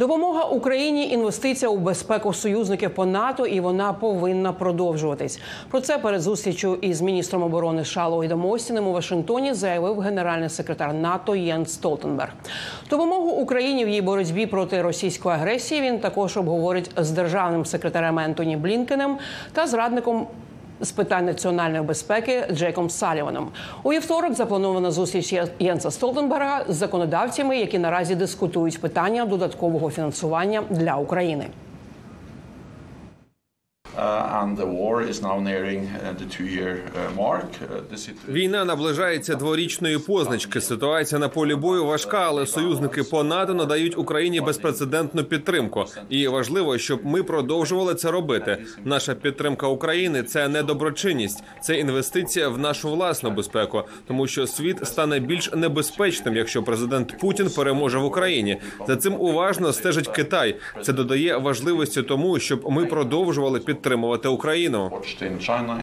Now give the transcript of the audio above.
Допомога Україні інвестиція у безпеку союзників по НАТО, і вона повинна продовжуватись. Про це перед зустрічю із міністром оборони США Ллойдом Остіним у Вашингтоні заявив генеральний секретар НАТО Єнс Столтенберг. Допомогу Україні в її боротьбі проти російської агресії він також обговорить з державним секретарем Ентоні Блінкенем та з радником з питань національної безпеки Джейком Саліваном. У вівторок запланована зустріч Єнса Столтенберга з законодавцями, які наразі дискутують питання додаткового фінансування для України. Війна наближається дворічної позначки. Ситуація на полі бою важка, але союзники по НАТО надають Україні безпрецедентну підтримку. І важливо, щоб ми продовжували це робити. Наша підтримка України це не доброчинність, це інвестиція в нашу власну безпеку, тому що світ стане більш небезпечним, якщо президент Путін переможе в Україні. За цим уважно стежить Китай. Це додає важливості тому, щоб ми продовжували підтримувати Україну.